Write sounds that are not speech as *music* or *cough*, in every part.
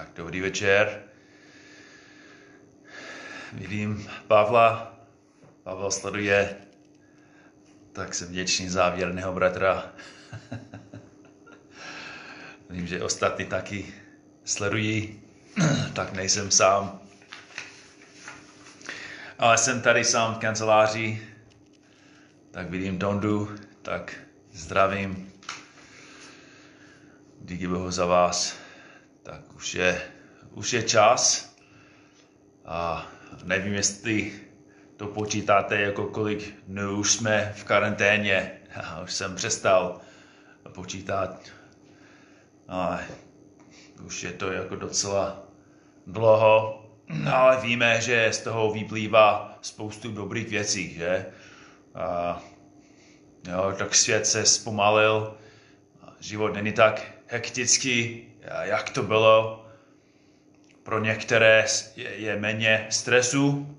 Tak dobrý večer. Vidím Pavla. Pavel sleduje. Tak jsem vděčný za věrného bratra. *laughs* Vím, že ostatní taky sledují, *clears throat* tak nejsem sám. Ale jsem tady sám v kanceláři, tak vidím Dondu, tak zdravím. Díky Bohu za vás. Už je, už je čas. A nevím, jestli to počítáte, jako kolik dnů už jsme v karanténě. Já už jsem přestal počítat. A už je to jako docela dlouho, ale víme, že z toho vyplývá spoustu dobrých věcí, že? A, jo, tak svět se zpomalil, život není tak hektický, jak to bylo. Pro některé je, méně stresu.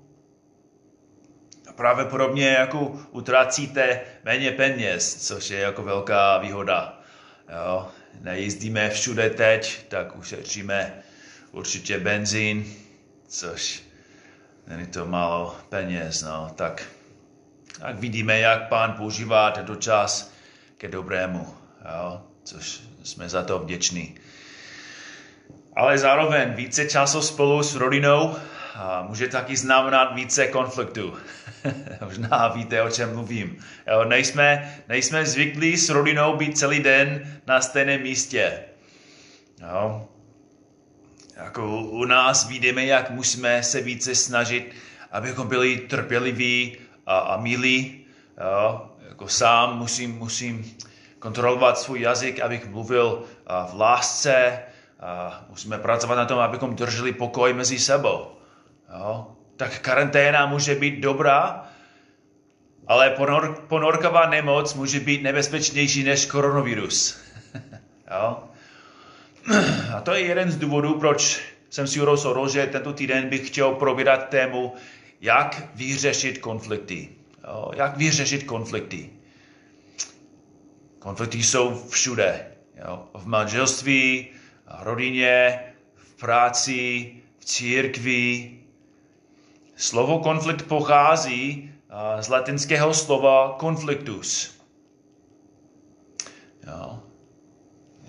A právě podobně jako utracíte méně peněz, což je jako velká výhoda. Jo? Nejezdíme všude teď, tak ušetříme určitě benzín, což není to málo peněz. No. Tak, tak vidíme, jak pán používá tento čas ke dobrému, jo? což jsme za to vděční. Ale zároveň více času spolu s rodinou a může taky znamenat více konfliktů. *laughs* Možná víte, o čem mluvím. Jo, nejsme, nejsme zvyklí s rodinou být celý den na stejném místě. Jo. Jako u nás vidíme, jak musíme se více snažit, abychom byli trpěliví a, a milí. Jo. Jako sám musím, musím kontrolovat svůj jazyk, abych mluvil v lásce. Musíme pracovat na tom, abychom drželi pokoj mezi sebou. Jo? Tak karanténa může být dobrá, ale ponor, ponorková nemoc může být nebezpečnější než koronavirus. *laughs* jo? A to je jeden z důvodů, proč jsem si rozhodl, že tento týden bych chtěl probírat tému, jak vyřešit konflikty. Jo? Jak vyřešit konflikty. Konflikty jsou všude. Jo? V manželství, v rodině, v práci, v církvi. Slovo konflikt pochází z latinského slova conflictus. Jo?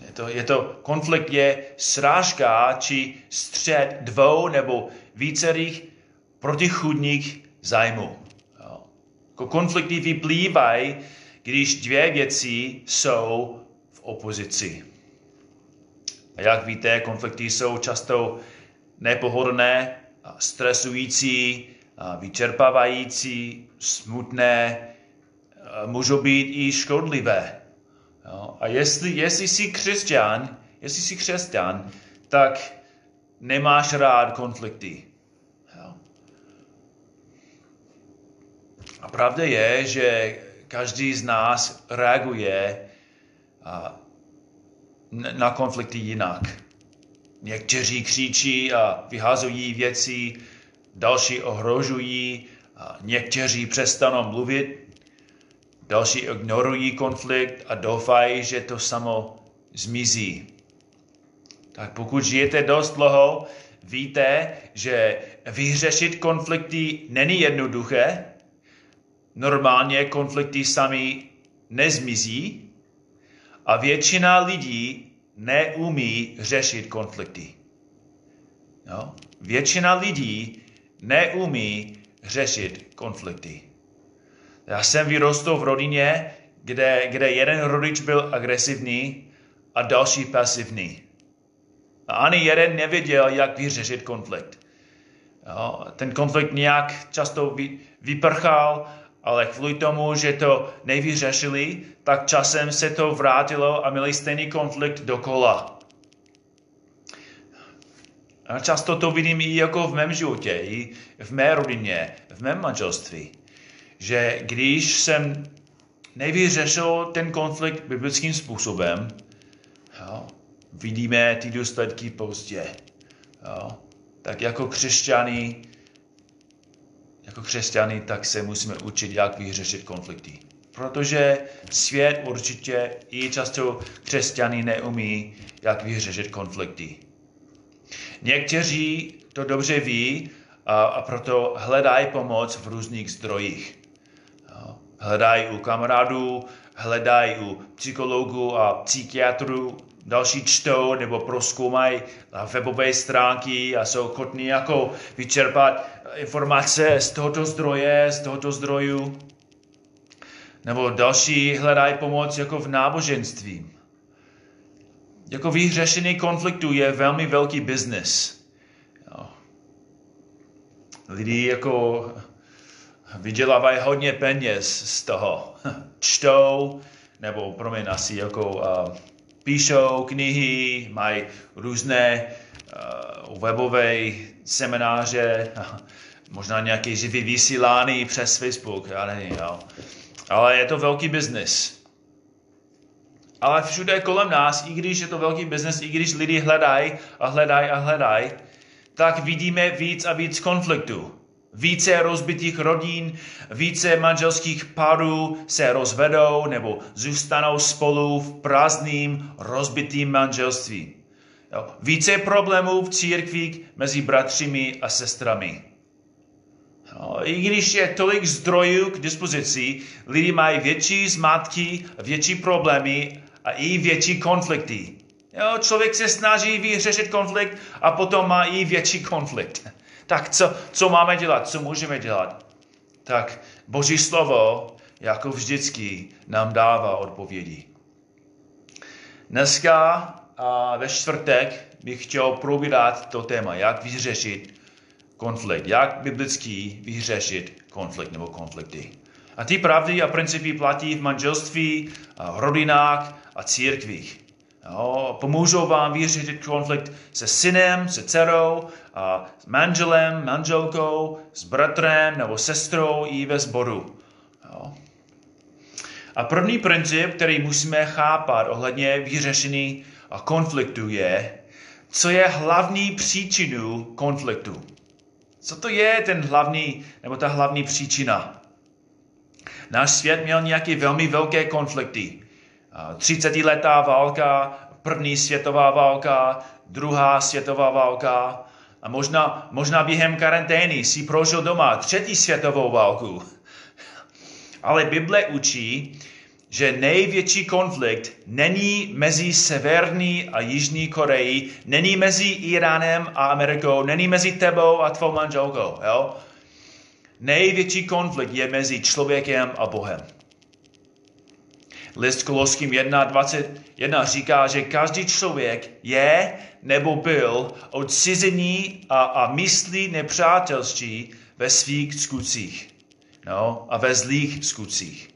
Je to, je to, konflikt je srážka či střed dvou nebo vícerých protichudních zájmů. Jo? Konflikty vyplývají když dvě věci jsou v opozici. A jak víte, konflikty jsou často nepohodlné, stresující, vyčerpávající, smutné, můžou být i škodlivé. A jestli, jestli jsi křesťan, jestli jsi křesťan, tak nemáš rád konflikty. A pravda je, že každý z nás reaguje na konflikty jinak. Někteří křičí a vyhazují věci, další ohrožují, a někteří přestanou mluvit, další ignorují konflikt a doufají, že to samo zmizí. Tak pokud žijete dost dlouho, víte, že vyřešit konflikty není jednoduché, normálně konflikty sami nezmizí a většina lidí neumí řešit konflikty. No? Většina lidí neumí řešit konflikty. Já jsem vyrostl v rodině, kde, kde jeden rodič byl agresivní a další pasivní. A ani jeden nevěděl, jak vyřešit konflikt. Jo? Ten konflikt nějak často vyprchal ale kvůli tomu, že to nevyřešili, tak časem se to vrátilo a měli stejný konflikt dokola. A často to vidím i jako v mém životě, i v mé rodině, v mém manželství. Že když jsem nevyřešil ten konflikt biblickým způsobem, jo, vidíme ty důsledky pozdě. Jo. Tak jako křesťany jako křesťany, tak se musíme učit, jak vyřešit konflikty. Protože svět určitě i často křesťany neumí, jak vyřešit konflikty. Někteří to dobře ví a, a proto hledají pomoc v různých zdrojích. Hledají u kamarádů, hledají u psychologů a psychiatrů, další čtou nebo proskoumají webové stránky a jsou ochotní jako vyčerpat informace z tohoto zdroje, z tohoto zdroju. Nebo další hledají pomoc jako v náboženství. Jako vyřešení konfliktu je velmi velký biznis. Lidi jako vydělávají hodně peněz z toho. *laughs* Čtou, nebo promiň, asi jako uh, píšou knihy, mají různé uh, webové semináře, *laughs* možná nějaké živý vysílání přes Facebook, já nevím, jo. Ale je to velký biznis. Ale všude kolem nás, i když je to velký biznes, i když lidi hledají a hledají a hledají, tak vidíme víc a víc konfliktů. Více rozbitých rodin, více manželských párů se rozvedou nebo zůstanou spolu v prázdným, rozbitým manželství. Více problémů v církvi mezi bratřimi a sestrami. I když je tolik zdrojů k dispozici, lidi mají větší zmatky, větší problémy a i větší konflikty. Jo, člověk se snaží vyřešit konflikt a potom má i větší konflikt. Tak co, co máme dělat? Co můžeme dělat? Tak Boží slovo, jako vždycky, nám dává odpovědi. Dneska a ve čtvrtek bych chtěl probírat to téma, jak vyřešit konflikt, jak biblicky vyřešit konflikt nebo konflikty. A ty pravdy a principy platí v manželství, a rodinách a církvích. Jo, pomůžou vám vyřešit konflikt se synem, se dcerou, a s manželem, manželkou, s bratrem nebo sestrou i ve sboru. Jo. A první princip, který musíme chápat ohledně vyřešení konfliktu je, co je hlavní příčinu konfliktu. Co to je ten hlavní, nebo ta hlavní příčina? Náš svět měl nějaké velmi velké konflikty. 30 letá válka, první světová válka, druhá světová válka a možná, možná během karantény si prožil doma třetí světovou válku. Ale Bible učí, že největší konflikt není mezi Severní a Jižní Koreí, není mezi Iránem a Amerikou, není mezi tebou a tvou manželkou. Jo? Největší konflikt je mezi člověkem a Bohem. List Koloským 1.21 říká, že každý člověk je nebo byl odcizený a, a myslí nepřátelství ve svých skutcích. No, a ve zlých skutcích.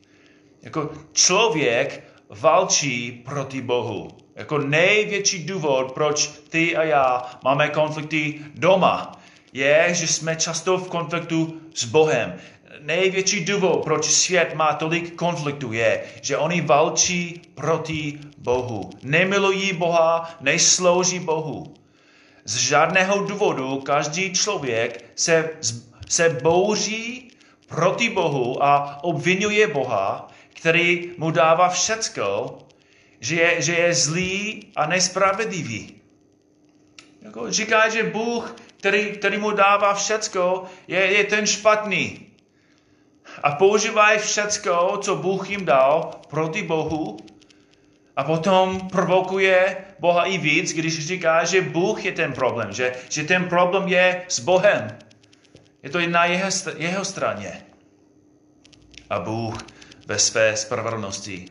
Jako člověk valčí proti Bohu. Jako největší důvod, proč ty a já máme konflikty doma, je, že jsme často v konfliktu s Bohem největší důvod, proč svět má tolik konfliktů, je, že oni valčí proti Bohu. Nemilují Boha, neslouží Bohu. Z žádného důvodu každý člověk se, se bouří proti Bohu a obvinuje Boha, který mu dává všecko, že je, že je zlý a nespravedlivý. Jako říká, že Bůh, který, který mu dává všecko, je, je ten špatný a používají všecko, co Bůh jim dal proti Bohu a potom provokuje Boha i víc, když říká, že Bůh je ten problém, že, že ten problém je s Bohem. Je to na jeho, jeho straně. A Bůh ve své spravedlnosti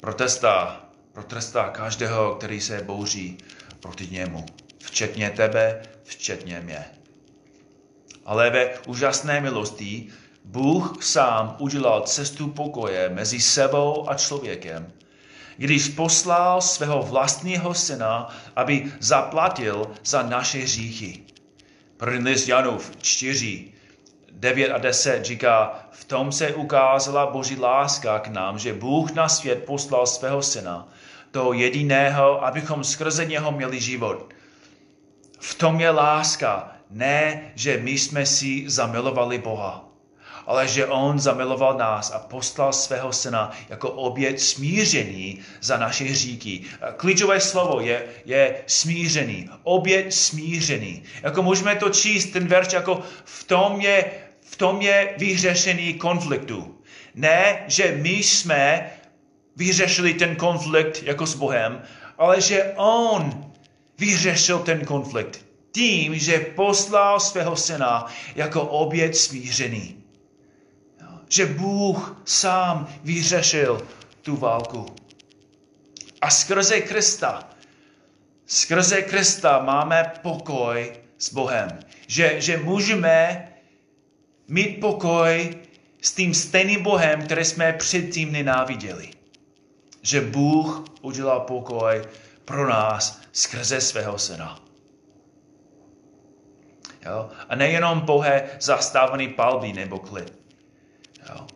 protestá, protestá každého, který se bouří proti němu. Včetně tebe, včetně mě. Ale ve úžasné milosti Bůh sám udělal cestu pokoje mezi sebou a člověkem, když poslal svého vlastního syna, aby zaplatil za naše hříchy. První list Janův 4, 9 a 10 říká, v tom se ukázala Boží láska k nám, že Bůh na svět poslal svého syna, toho jediného, abychom skrze něho měli život. V tom je láska, ne, že my jsme si zamilovali Boha ale že on zamiloval nás a poslal svého syna jako oběť smíření za naše hříky. Klíčové slovo je, je smířený, oběť smířený. Jako můžeme to číst, ten verš, jako v tom je, v tom je vyřešení konfliktu. Ne, že my jsme vyřešili ten konflikt jako s Bohem, ale že on vyřešil ten konflikt tím, že poslal svého syna jako oběť smířený. Že Bůh sám vyřešil tu válku. A skrze Krista, skrze Krista máme pokoj s Bohem. Že, že můžeme mít pokoj s tím stejným Bohem, který jsme předtím nenáviděli. Že Bůh udělal pokoj pro nás skrze svého syna. Jo? A nejenom pouhé zastávaný palby nebo klid. Jo?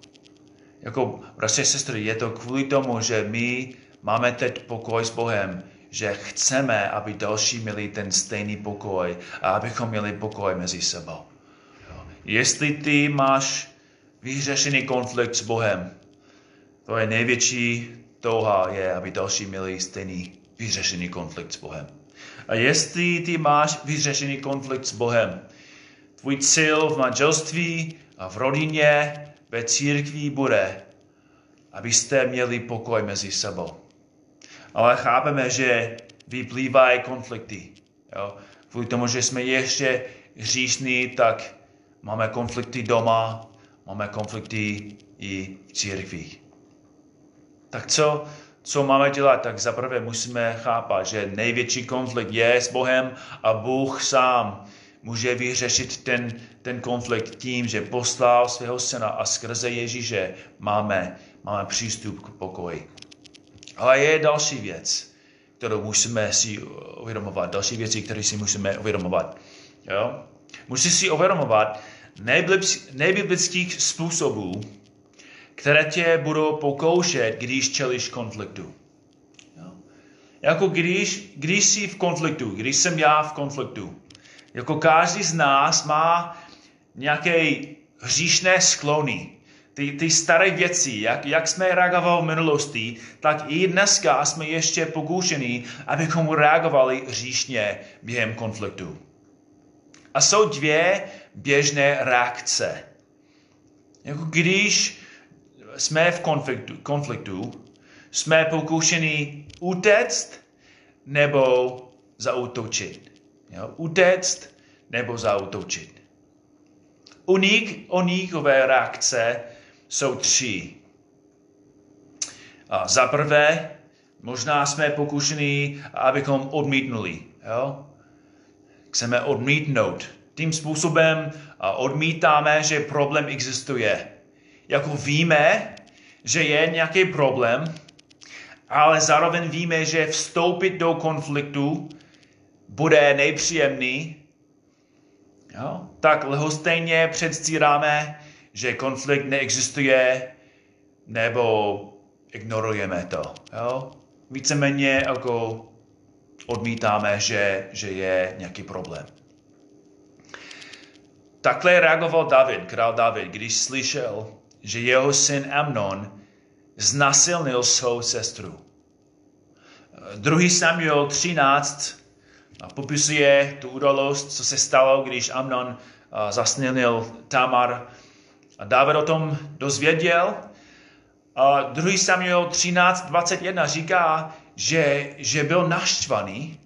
Jako, bratři sestry, je to kvůli tomu, že my máme teď pokoj s Bohem, že chceme, aby další měli ten stejný pokoj a abychom měli pokoj mezi sebou. Jo? Jestli ty máš vyřešený konflikt s Bohem, to je největší touha, je, aby další měli stejný vyřešený konflikt s Bohem. A jestli ty máš vyřešený konflikt s Bohem, tvůj cíl v manželství a v rodině, ve církví bude, abyste měli pokoj mezi sebou. Ale chápeme, že vyplývají konflikty. Jo? Kvůli tomu, že jsme ještě hříšní, tak máme konflikty doma, máme konflikty i v církvích. Tak co, co máme dělat, tak zaprvé musíme chápat, že největší konflikt je s Bohem a Bůh sám může vyřešit ten, ten konflikt tím, že poslal svého syna a skrze Ježíše máme, máme přístup k pokoji. Ale je další věc, kterou musíme si uvědomovat. Další věci, které si musíme uvědomovat. Jo? Musíš si uvědomovat nejbiblických způsobů, které tě budou pokoušet, když čelíš konfliktu. Jo? Jako když, když jsi v konfliktu, když jsem já v konfliktu, jako každý z nás má nějaké hříšné sklony, ty, ty staré věci, jak, jak jsme reagovali v minulosti, tak i dneska jsme ještě pokoušení, abychom reagovali hříšně během konfliktu. A jsou dvě běžné reakce. Jako když jsme v konfliktu, konfliktu jsme pokoušeni utéct nebo zautočit. Jo? Utéct nebo zautočit. Unik, unikové reakce jsou tři. A za prvé, možná jsme pokušení, abychom odmítnuli. Jo? Chceme odmítnout. Tím způsobem odmítáme, že problém existuje jako víme, že je nějaký problém, ale zároveň víme, že vstoupit do konfliktu bude nejpříjemný, jo? tak lhostejně předstíráme, že konflikt neexistuje, nebo ignorujeme to. Jo? Víceméně jako odmítáme, že, že je nějaký problém. Takhle reagoval David, král David, když slyšel, že jeho syn Amnon znasilnil svou sestru. 2. Samuel 13 popisuje tu událost, co se stalo, když Amnon zasnilnil Tamar. A David o tom dozvěděl. A 2. Samuel 13, 21 říká, že, že byl naštvaný,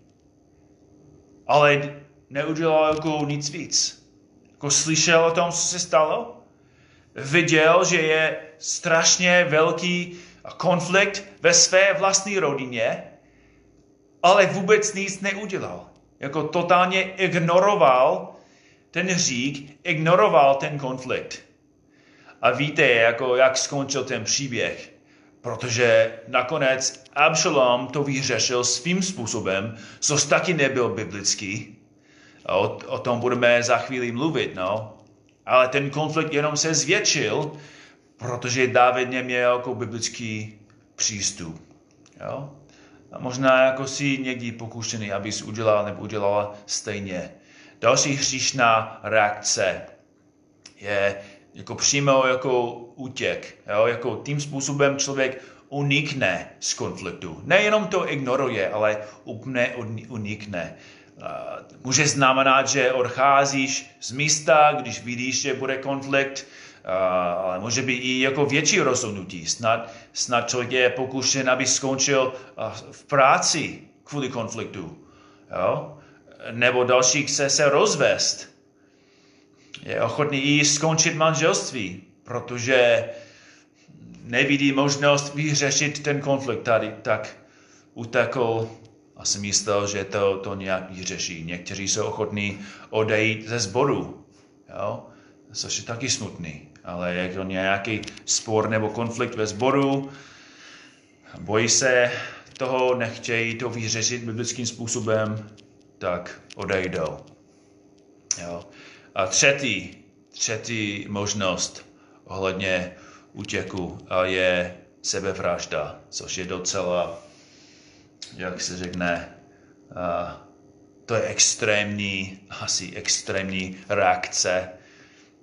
ale neudělal jako nic víc. Jako slyšel o tom, co se stalo, viděl, že je strašně velký konflikt ve své vlastní rodině, ale vůbec nic neudělal. Jako totálně ignoroval ten hřík, ignoroval ten konflikt. A víte, jako, jak skončil ten příběh. Protože nakonec Absalom to vyřešil svým způsobem, což taky nebyl biblický. A o, o tom budeme za chvíli mluvit, no ale ten konflikt jenom se zvětšil, protože David neměl jako biblický přístup. Jo? A možná jako si někdy pokušený, abys udělal nebo udělala stejně. Další hříšná reakce je jako přímo jako útěk. Jo? Jako tím způsobem člověk unikne z konfliktu. Nejenom to ignoruje, ale úplně unikne. Může znamenat, že odcházíš z místa, když vidíš, že bude konflikt, ale může být i jako větší rozhodnutí. Snad, snad člověk je pokušen, aby skončil v práci kvůli konfliktu. Jo? Nebo další chce se rozvést. Je ochotný i skončit manželství, protože nevidí možnost vyřešit ten konflikt tady, tak utekl a si myslel, že to, to nějak vyřeší. Někteří jsou ochotní odejít ze sboru, což je taky smutný. Ale jak to nějaký spor nebo konflikt ve sboru, bojí se toho, nechtějí to vyřešit biblickým způsobem, tak odejdou. Jo? A třetí, třetí možnost ohledně útěku je sebevražda, což je docela, jak se řekne, uh, to je extrémní, asi extrémní reakce,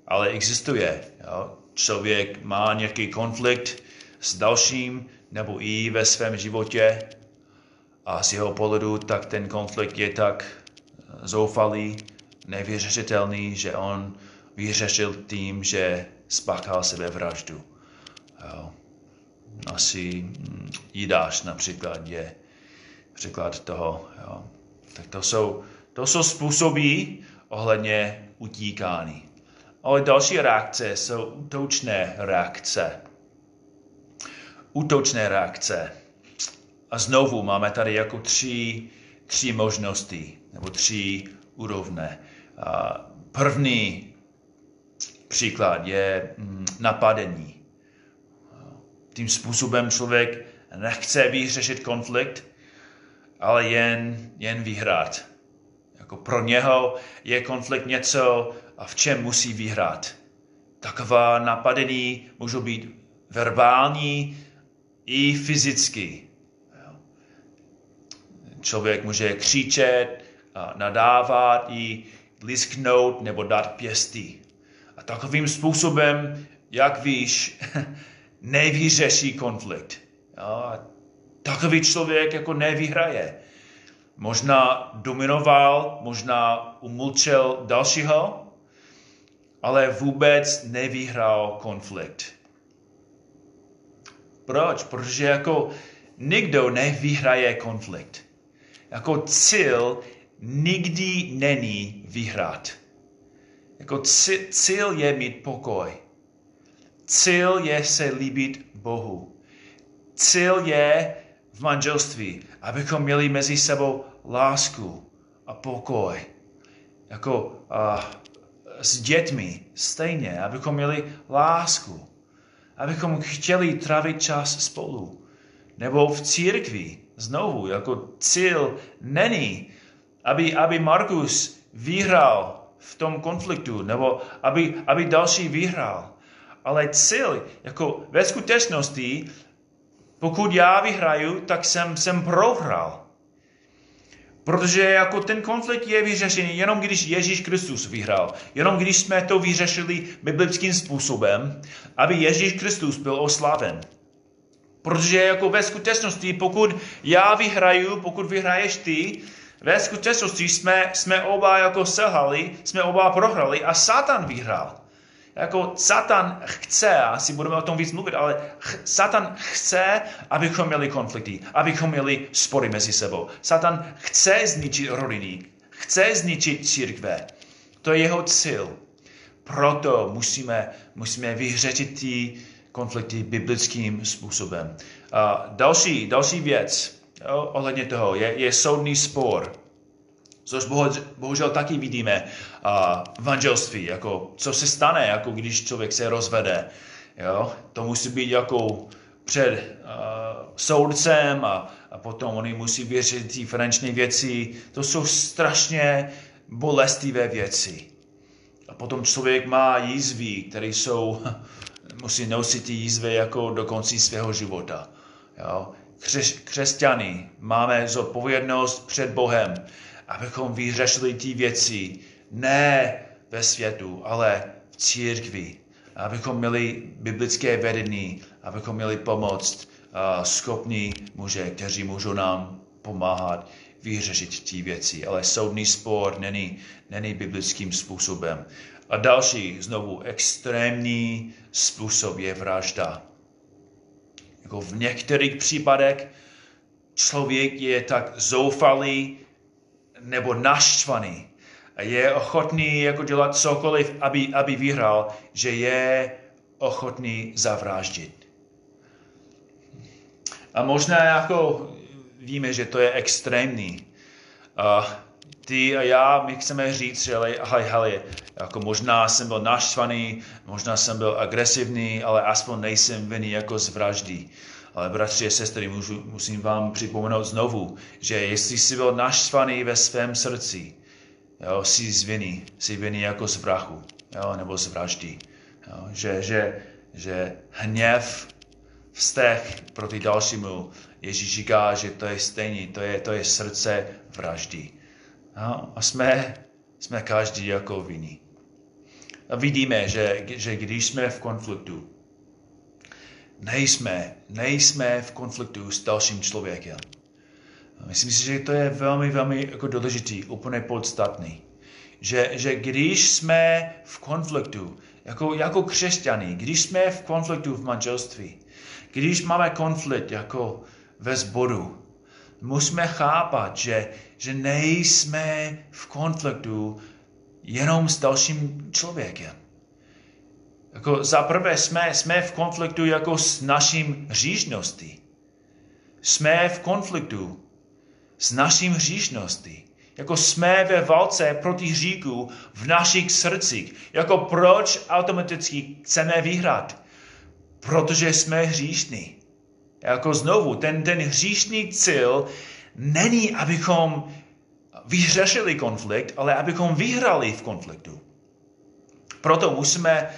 ale existuje. Jo? Člověk má nějaký konflikt s dalším nebo i ve svém životě a z jeho pohledu tak ten konflikt je tak zoufalý, nevyřešitelný, že on vyřešil tím, že spáchal sebevraždu. Jo. Asi hm, Jidáš například je příklad toho. Jo. Tak to jsou, to jsou způsoby ohledně utíkání. Ale další reakce jsou útočné reakce. Útočné reakce. A znovu máme tady jako tři, tři možnosti, nebo tři úrovně. První příklad je hm, napadení tím způsobem člověk nechce vyřešit konflikt, ale jen, jen vyhrát. Jako pro něho je konflikt něco, v čem musí vyhrát. Taková napadení můžou být verbální i fyzicky. Člověk může křičet, nadávat i lisknout nebo dát pěstí. A takovým způsobem, jak víš, *laughs* nevyřeší konflikt. Jo? Takový člověk jako nevyhraje. Možná dominoval, možná umlčel dalšího, ale vůbec nevyhrál konflikt. Proč? Protože jako nikdo nevyhraje konflikt. Jako cíl nikdy není vyhrát. Jako cíl je mít pokoj. Cíl je se líbit Bohu. Cíl je v manželství, abychom měli mezi sebou lásku a pokoj. Jako uh, s dětmi stejně, abychom měli lásku. Abychom chtěli trávit čas spolu. Nebo v církvi, znovu, jako cíl není, aby, aby Markus vyhrál v tom konfliktu, nebo aby, aby další vyhrál ale cíl, jako ve skutečnosti, pokud já vyhraju, tak jsem, jsem prohrál. Protože jako ten konflikt je vyřešený jenom když Ježíš Kristus vyhrál. Jenom když jsme to vyřešili biblickým způsobem, aby Ježíš Kristus byl oslaven. Protože jako ve skutečnosti, pokud já vyhraju, pokud vyhraješ ty, ve skutečnosti jsme, jsme oba jako selhali, jsme oba prohrali a Satan vyhrál jako Satan chce, asi budeme o tom víc mluvit, ale ch- Satan chce, abychom měli konflikty, abychom měli spory mezi sebou. Satan chce zničit rodiny, chce zničit církve. To je jeho cíl. Proto musíme, musíme vyřešit ty konflikty biblickým způsobem. A další, další věc ohledně toho je, je soudný spor což bohužel taky vidíme v manželství, jako co se stane, jako když člověk se rozvede. Jo? To musí být jako před uh, soudcem a, a potom oni musí vyřešit ty finanční věci. To jsou strašně bolestivé věci. A potom člověk má jízvy, které jsou, *laughs* musí nosit ty jízvy jako do konce svého života. Jo? Křes, křesťany máme zodpovědnost před Bohem abychom vyřešili ty věci ne ve světu, ale v církvi. abychom měli biblické vedení, abychom měli pomoc uh, schopní muže, kteří můžou nám pomáhat vyřešit ty věci. Ale soudní spor není, není biblickým způsobem. A další, znovu, extrémní způsob je vražda. Jako v některých případech člověk je tak zoufalý nebo naštvaný je ochotný jako dělat cokoliv, aby, aby vyhrál, že je ochotný zavraždit. A možná jako víme, že to je extrémní. Uh, ty a já, my chceme říct, že ale, ale, ale jako možná jsem byl naštvaný, možná jsem byl agresivní, ale aspoň nejsem vinný jako z vraždy. Ale bratři a sestry, můžu, musím vám připomenout znovu, že jestli jsi byl naštvaný ve svém srdci, jo, jsi z viny, jsi viny jako z vrachu, jo, nebo z vraždy. Jo, že, že, že hněv, vztah proti dalšímu, Ježíš říká, že to je stejný, to je, to je srdce vraždy. No, a jsme, jsme každý jako viní. A vidíme, že, že když jsme v konfliktu, nejsme, nejsme v konfliktu s dalším člověkem. Myslím si, že to je velmi, velmi jako důležitý, úplně podstatný. Že, že když jsme v konfliktu, jako, jako křesťaní, když jsme v konfliktu v manželství, když máme konflikt jako ve sboru, musíme chápat, že, že nejsme v konfliktu jenom s dalším člověkem. Jako za prvé jsme, jsme v konfliktu jako s naším hřížností. Jsme v konfliktu s naším hřížností. Jako jsme ve válce proti hříku v našich srdcích. Jako proč automaticky chceme vyhrát? Protože jsme hříšní. Jako znovu, ten, ten hříšný cíl není, abychom vyřešili konflikt, ale abychom vyhrali v konfliktu. Proto musíme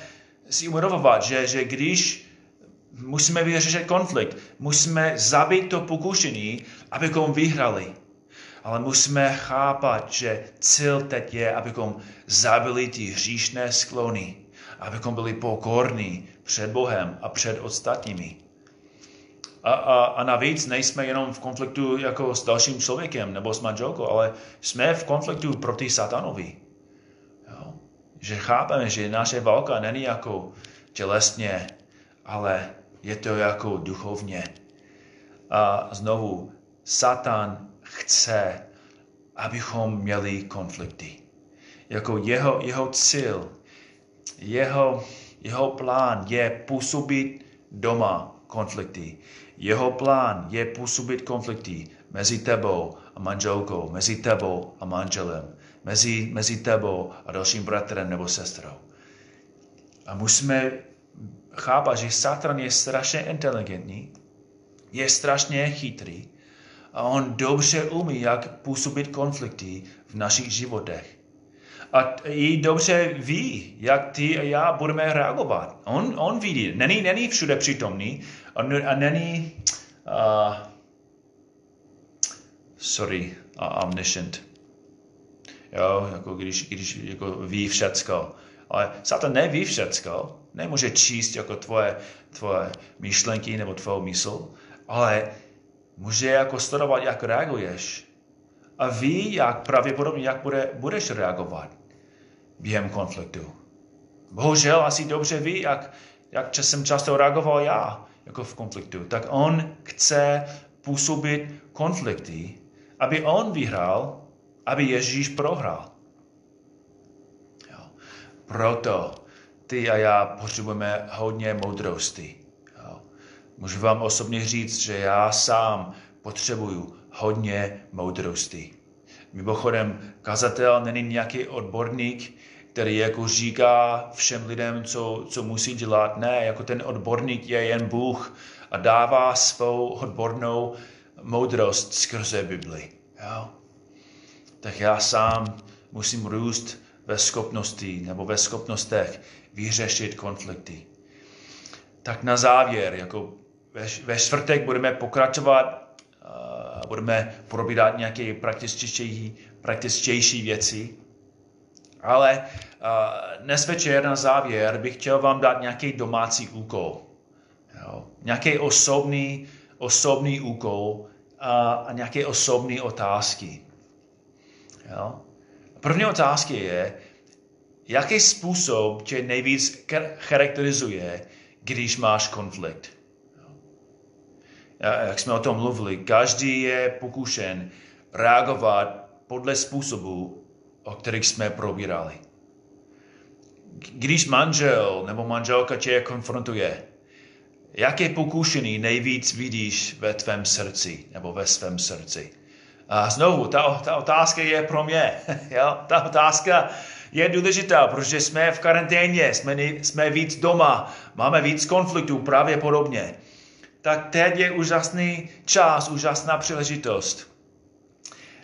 si uvědomovat, že, že když musíme vyřešit konflikt, musíme zabít to pokušení, abychom vyhrali. Ale musíme chápat, že cíl teď je, abychom zabili ty hříšné sklony, abychom byli pokorní před Bohem a před ostatními. A, a, a navíc nejsme jenom v konfliktu jako s dalším člověkem nebo s manželkou, ale jsme v konfliktu proti satanovi. Že chápeme, že naše válka není jako tělesně, ale je to jako duchovně. A znovu, Satan chce, abychom měli konflikty. Jako jeho, jeho cíl, jeho, jeho plán je působit doma konflikty. Jeho plán je působit konflikty mezi tebou a manželkou, mezi tebou a manželem, mezi, mezi tebou a dalším bratrem nebo sestrou. A musíme chápat, že Satan je strašně inteligentní, je strašně chytrý a on dobře umí, jak působit konflikty v našich životech. A i dobře ví, jak ty a já budeme reagovat. On, on vidí, není, není všude přítomný a, a není, uh, sorry, uh, omniscient. Jo, jako když, když jako ví všecko. Ale Satan neví všecko, nemůže číst jako tvoje, tvoje myšlenky nebo tvou mysl, ale může jako sledovat, jak reaguješ. A ví, jak pravděpodobně, jak bude, budeš reagovat během konfliktu. Bohužel asi dobře ví, jak, jak jsem často reagoval já jako v konfliktu. Tak on chce působit konflikty, aby on vyhrál, aby Ježíš prohrál. Jo. Proto ty a já potřebujeme hodně moudrosti. Jo. Můžu vám osobně říct, že já sám potřebuju hodně moudrosti. Mimochodem, kazatel není nějaký odborník, který jako říká všem lidem, co, co musí dělat. Ne, jako ten odborník je jen Bůh a dává svou odbornou moudrost skrze Bibli. Jo? Tak já sám musím růst ve schopnosti nebo ve schopnostech vyřešit konflikty. Tak na závěr, jako ve, ve čtvrtek budeme pokračovat a budeme probírat nějaké praktičtější, praktičtější věci. Ale uh, dnes večer na závěr bych chtěl vám dát nějaký domácí úkol. Jo? Nějaký osobný, osobný úkol a, a nějaké osobní otázky. Jo? První otázka je, jaký způsob tě nejvíc charakterizuje, když máš konflikt. Jak jsme o tom mluvili, každý je pokušen reagovat podle způsobu, o kterých jsme probírali. Když manžel nebo manželka tě konfrontuje, jaké pokušení nejvíc vidíš ve tvém srdci nebo ve svém srdci? A znovu, ta, ta otázka je pro mě. *laughs* jo? Ta otázka je důležitá, protože jsme v karanténě, jsme, jsme víc doma, máme víc konfliktů pravděpodobně. Tak teď je úžasný čas, úžasná příležitost.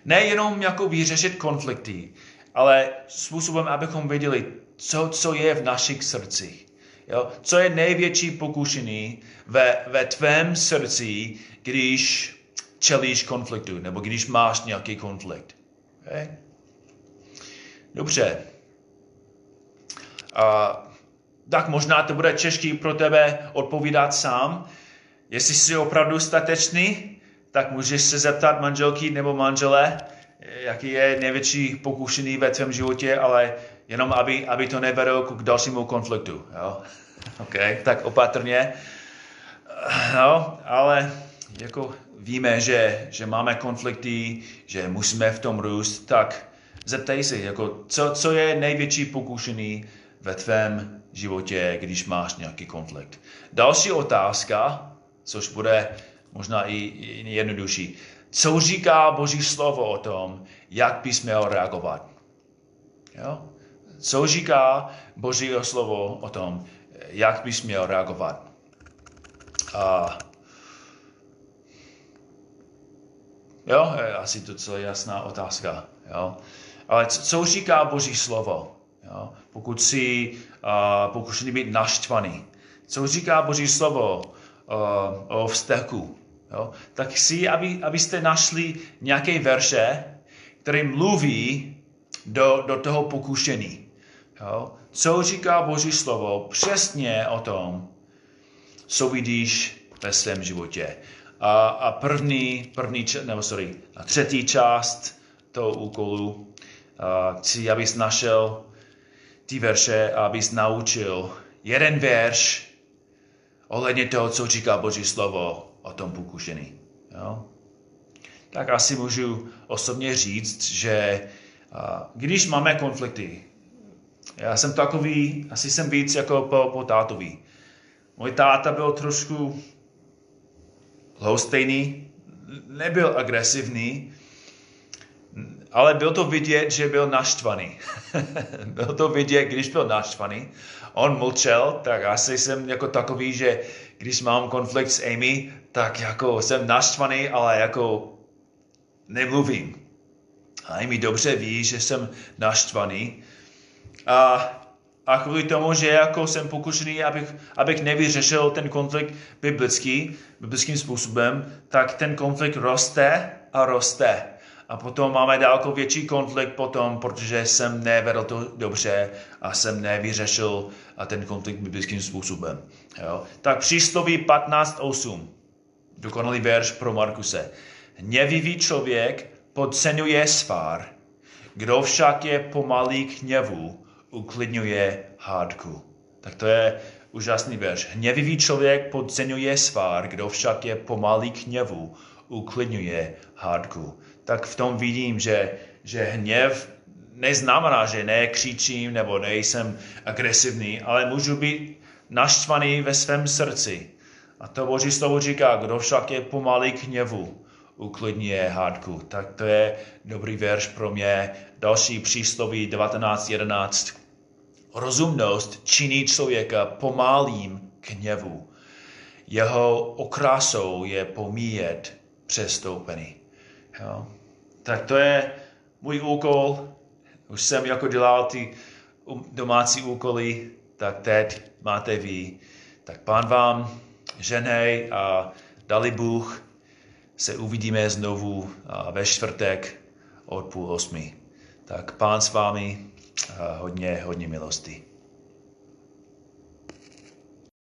Nejenom jako vyřešit konflikty, ale způsobem, abychom věděli, co, co je v našich srdcích. Jo? Co je největší pokušení ve, ve tvém srdci, když čelíš konfliktu, nebo když máš nějaký konflikt. Okay? Dobře. A, tak možná to bude těžký pro tebe odpovídat sám. Jestli jsi opravdu statečný, tak můžeš se zeptat manželky nebo manžele, jaký je největší pokušený ve tvém životě, ale jenom aby, aby to nevedlo k dalšímu konfliktu. Jo? *laughs* OK, tak opatrně. No, ale jako víme, že, že máme konflikty, že musíme v tom růst, tak zeptej se, jako, co, co je největší pokušený ve tvém životě, když máš nějaký konflikt. Další otázka, což bude možná i, i jednodušší. Co říká Boží slovo o tom, jak bys měl reagovat? Jo? Co říká Boží slovo o tom, jak bys měl reagovat? A Jo, je asi to celá jasná otázka. Jo. Ale co, co říká Boží slovo? Jo? Pokud si uh, pokušený být naštvaný. Co říká Boží slovo uh, o vzteku? Jo? Tak si, aby, abyste našli nějaké verše, které mluví do, do toho pokušení. Jo? Co říká Boží slovo přesně o tom, co vidíš ve svém životě. A, a první, první, nebo sorry, a třetí část toho úkolu, a chci, abys našel ty verše a abys naučil jeden verš ohledně toho, co říká Boží slovo o tom pokušení. Jo? Tak asi můžu osobně říct, že a, když máme konflikty, já jsem takový, asi jsem víc jako po, po tátovi. Můj táta byl trošku lhostejný, nebyl agresivní, ale byl to vidět, že byl naštvaný. *laughs* byl to vidět, když byl naštvaný. On mlčel, tak asi jsem jako takový, že když mám konflikt s Amy, tak jako jsem naštvaný, ale jako nemluvím. A Amy dobře ví, že jsem naštvaný. A a kvůli tomu, že jako jsem pokušený, abych, abych nevyřešil ten konflikt biblický, biblickým způsobem, tak ten konflikt roste a roste. A potom máme daleko větší konflikt potom, protože jsem nevedl to dobře a jsem nevyřešil a ten konflikt biblickým způsobem. Jo? Tak přísloví 15.8. Dokonalý verš pro Markuse. Hněvivý člověk podceňuje svár, kdo však je pomalý k hněvu, uklidňuje hádku. Tak to je úžasný verš. Hněvivý člověk podceňuje svár, kdo však je pomalý k hněvu, uklidňuje hádku. Tak v tom vidím, že, že hněv neznamená, že nekřičím nebo nejsem agresivní, ale můžu být naštvaný ve svém srdci. A to Boží slovo říká, kdo však je pomalý k hněvu, uklidňuje hádku. Tak to je dobrý verš pro mě. Další přísloví 19.11. Rozumnost činí člověka pomalým k hněvu. Jeho okrasou je pomíjet přestoupený. Jo? Tak to je můj úkol. Už jsem jako dělal ty domácí úkoly, tak teď máte vy. Tak pán vám ženej a dali Bůh se uvidíme znovu ve čtvrtek od půl osmi. Tak pán s vámi, hodně, hodně milosti.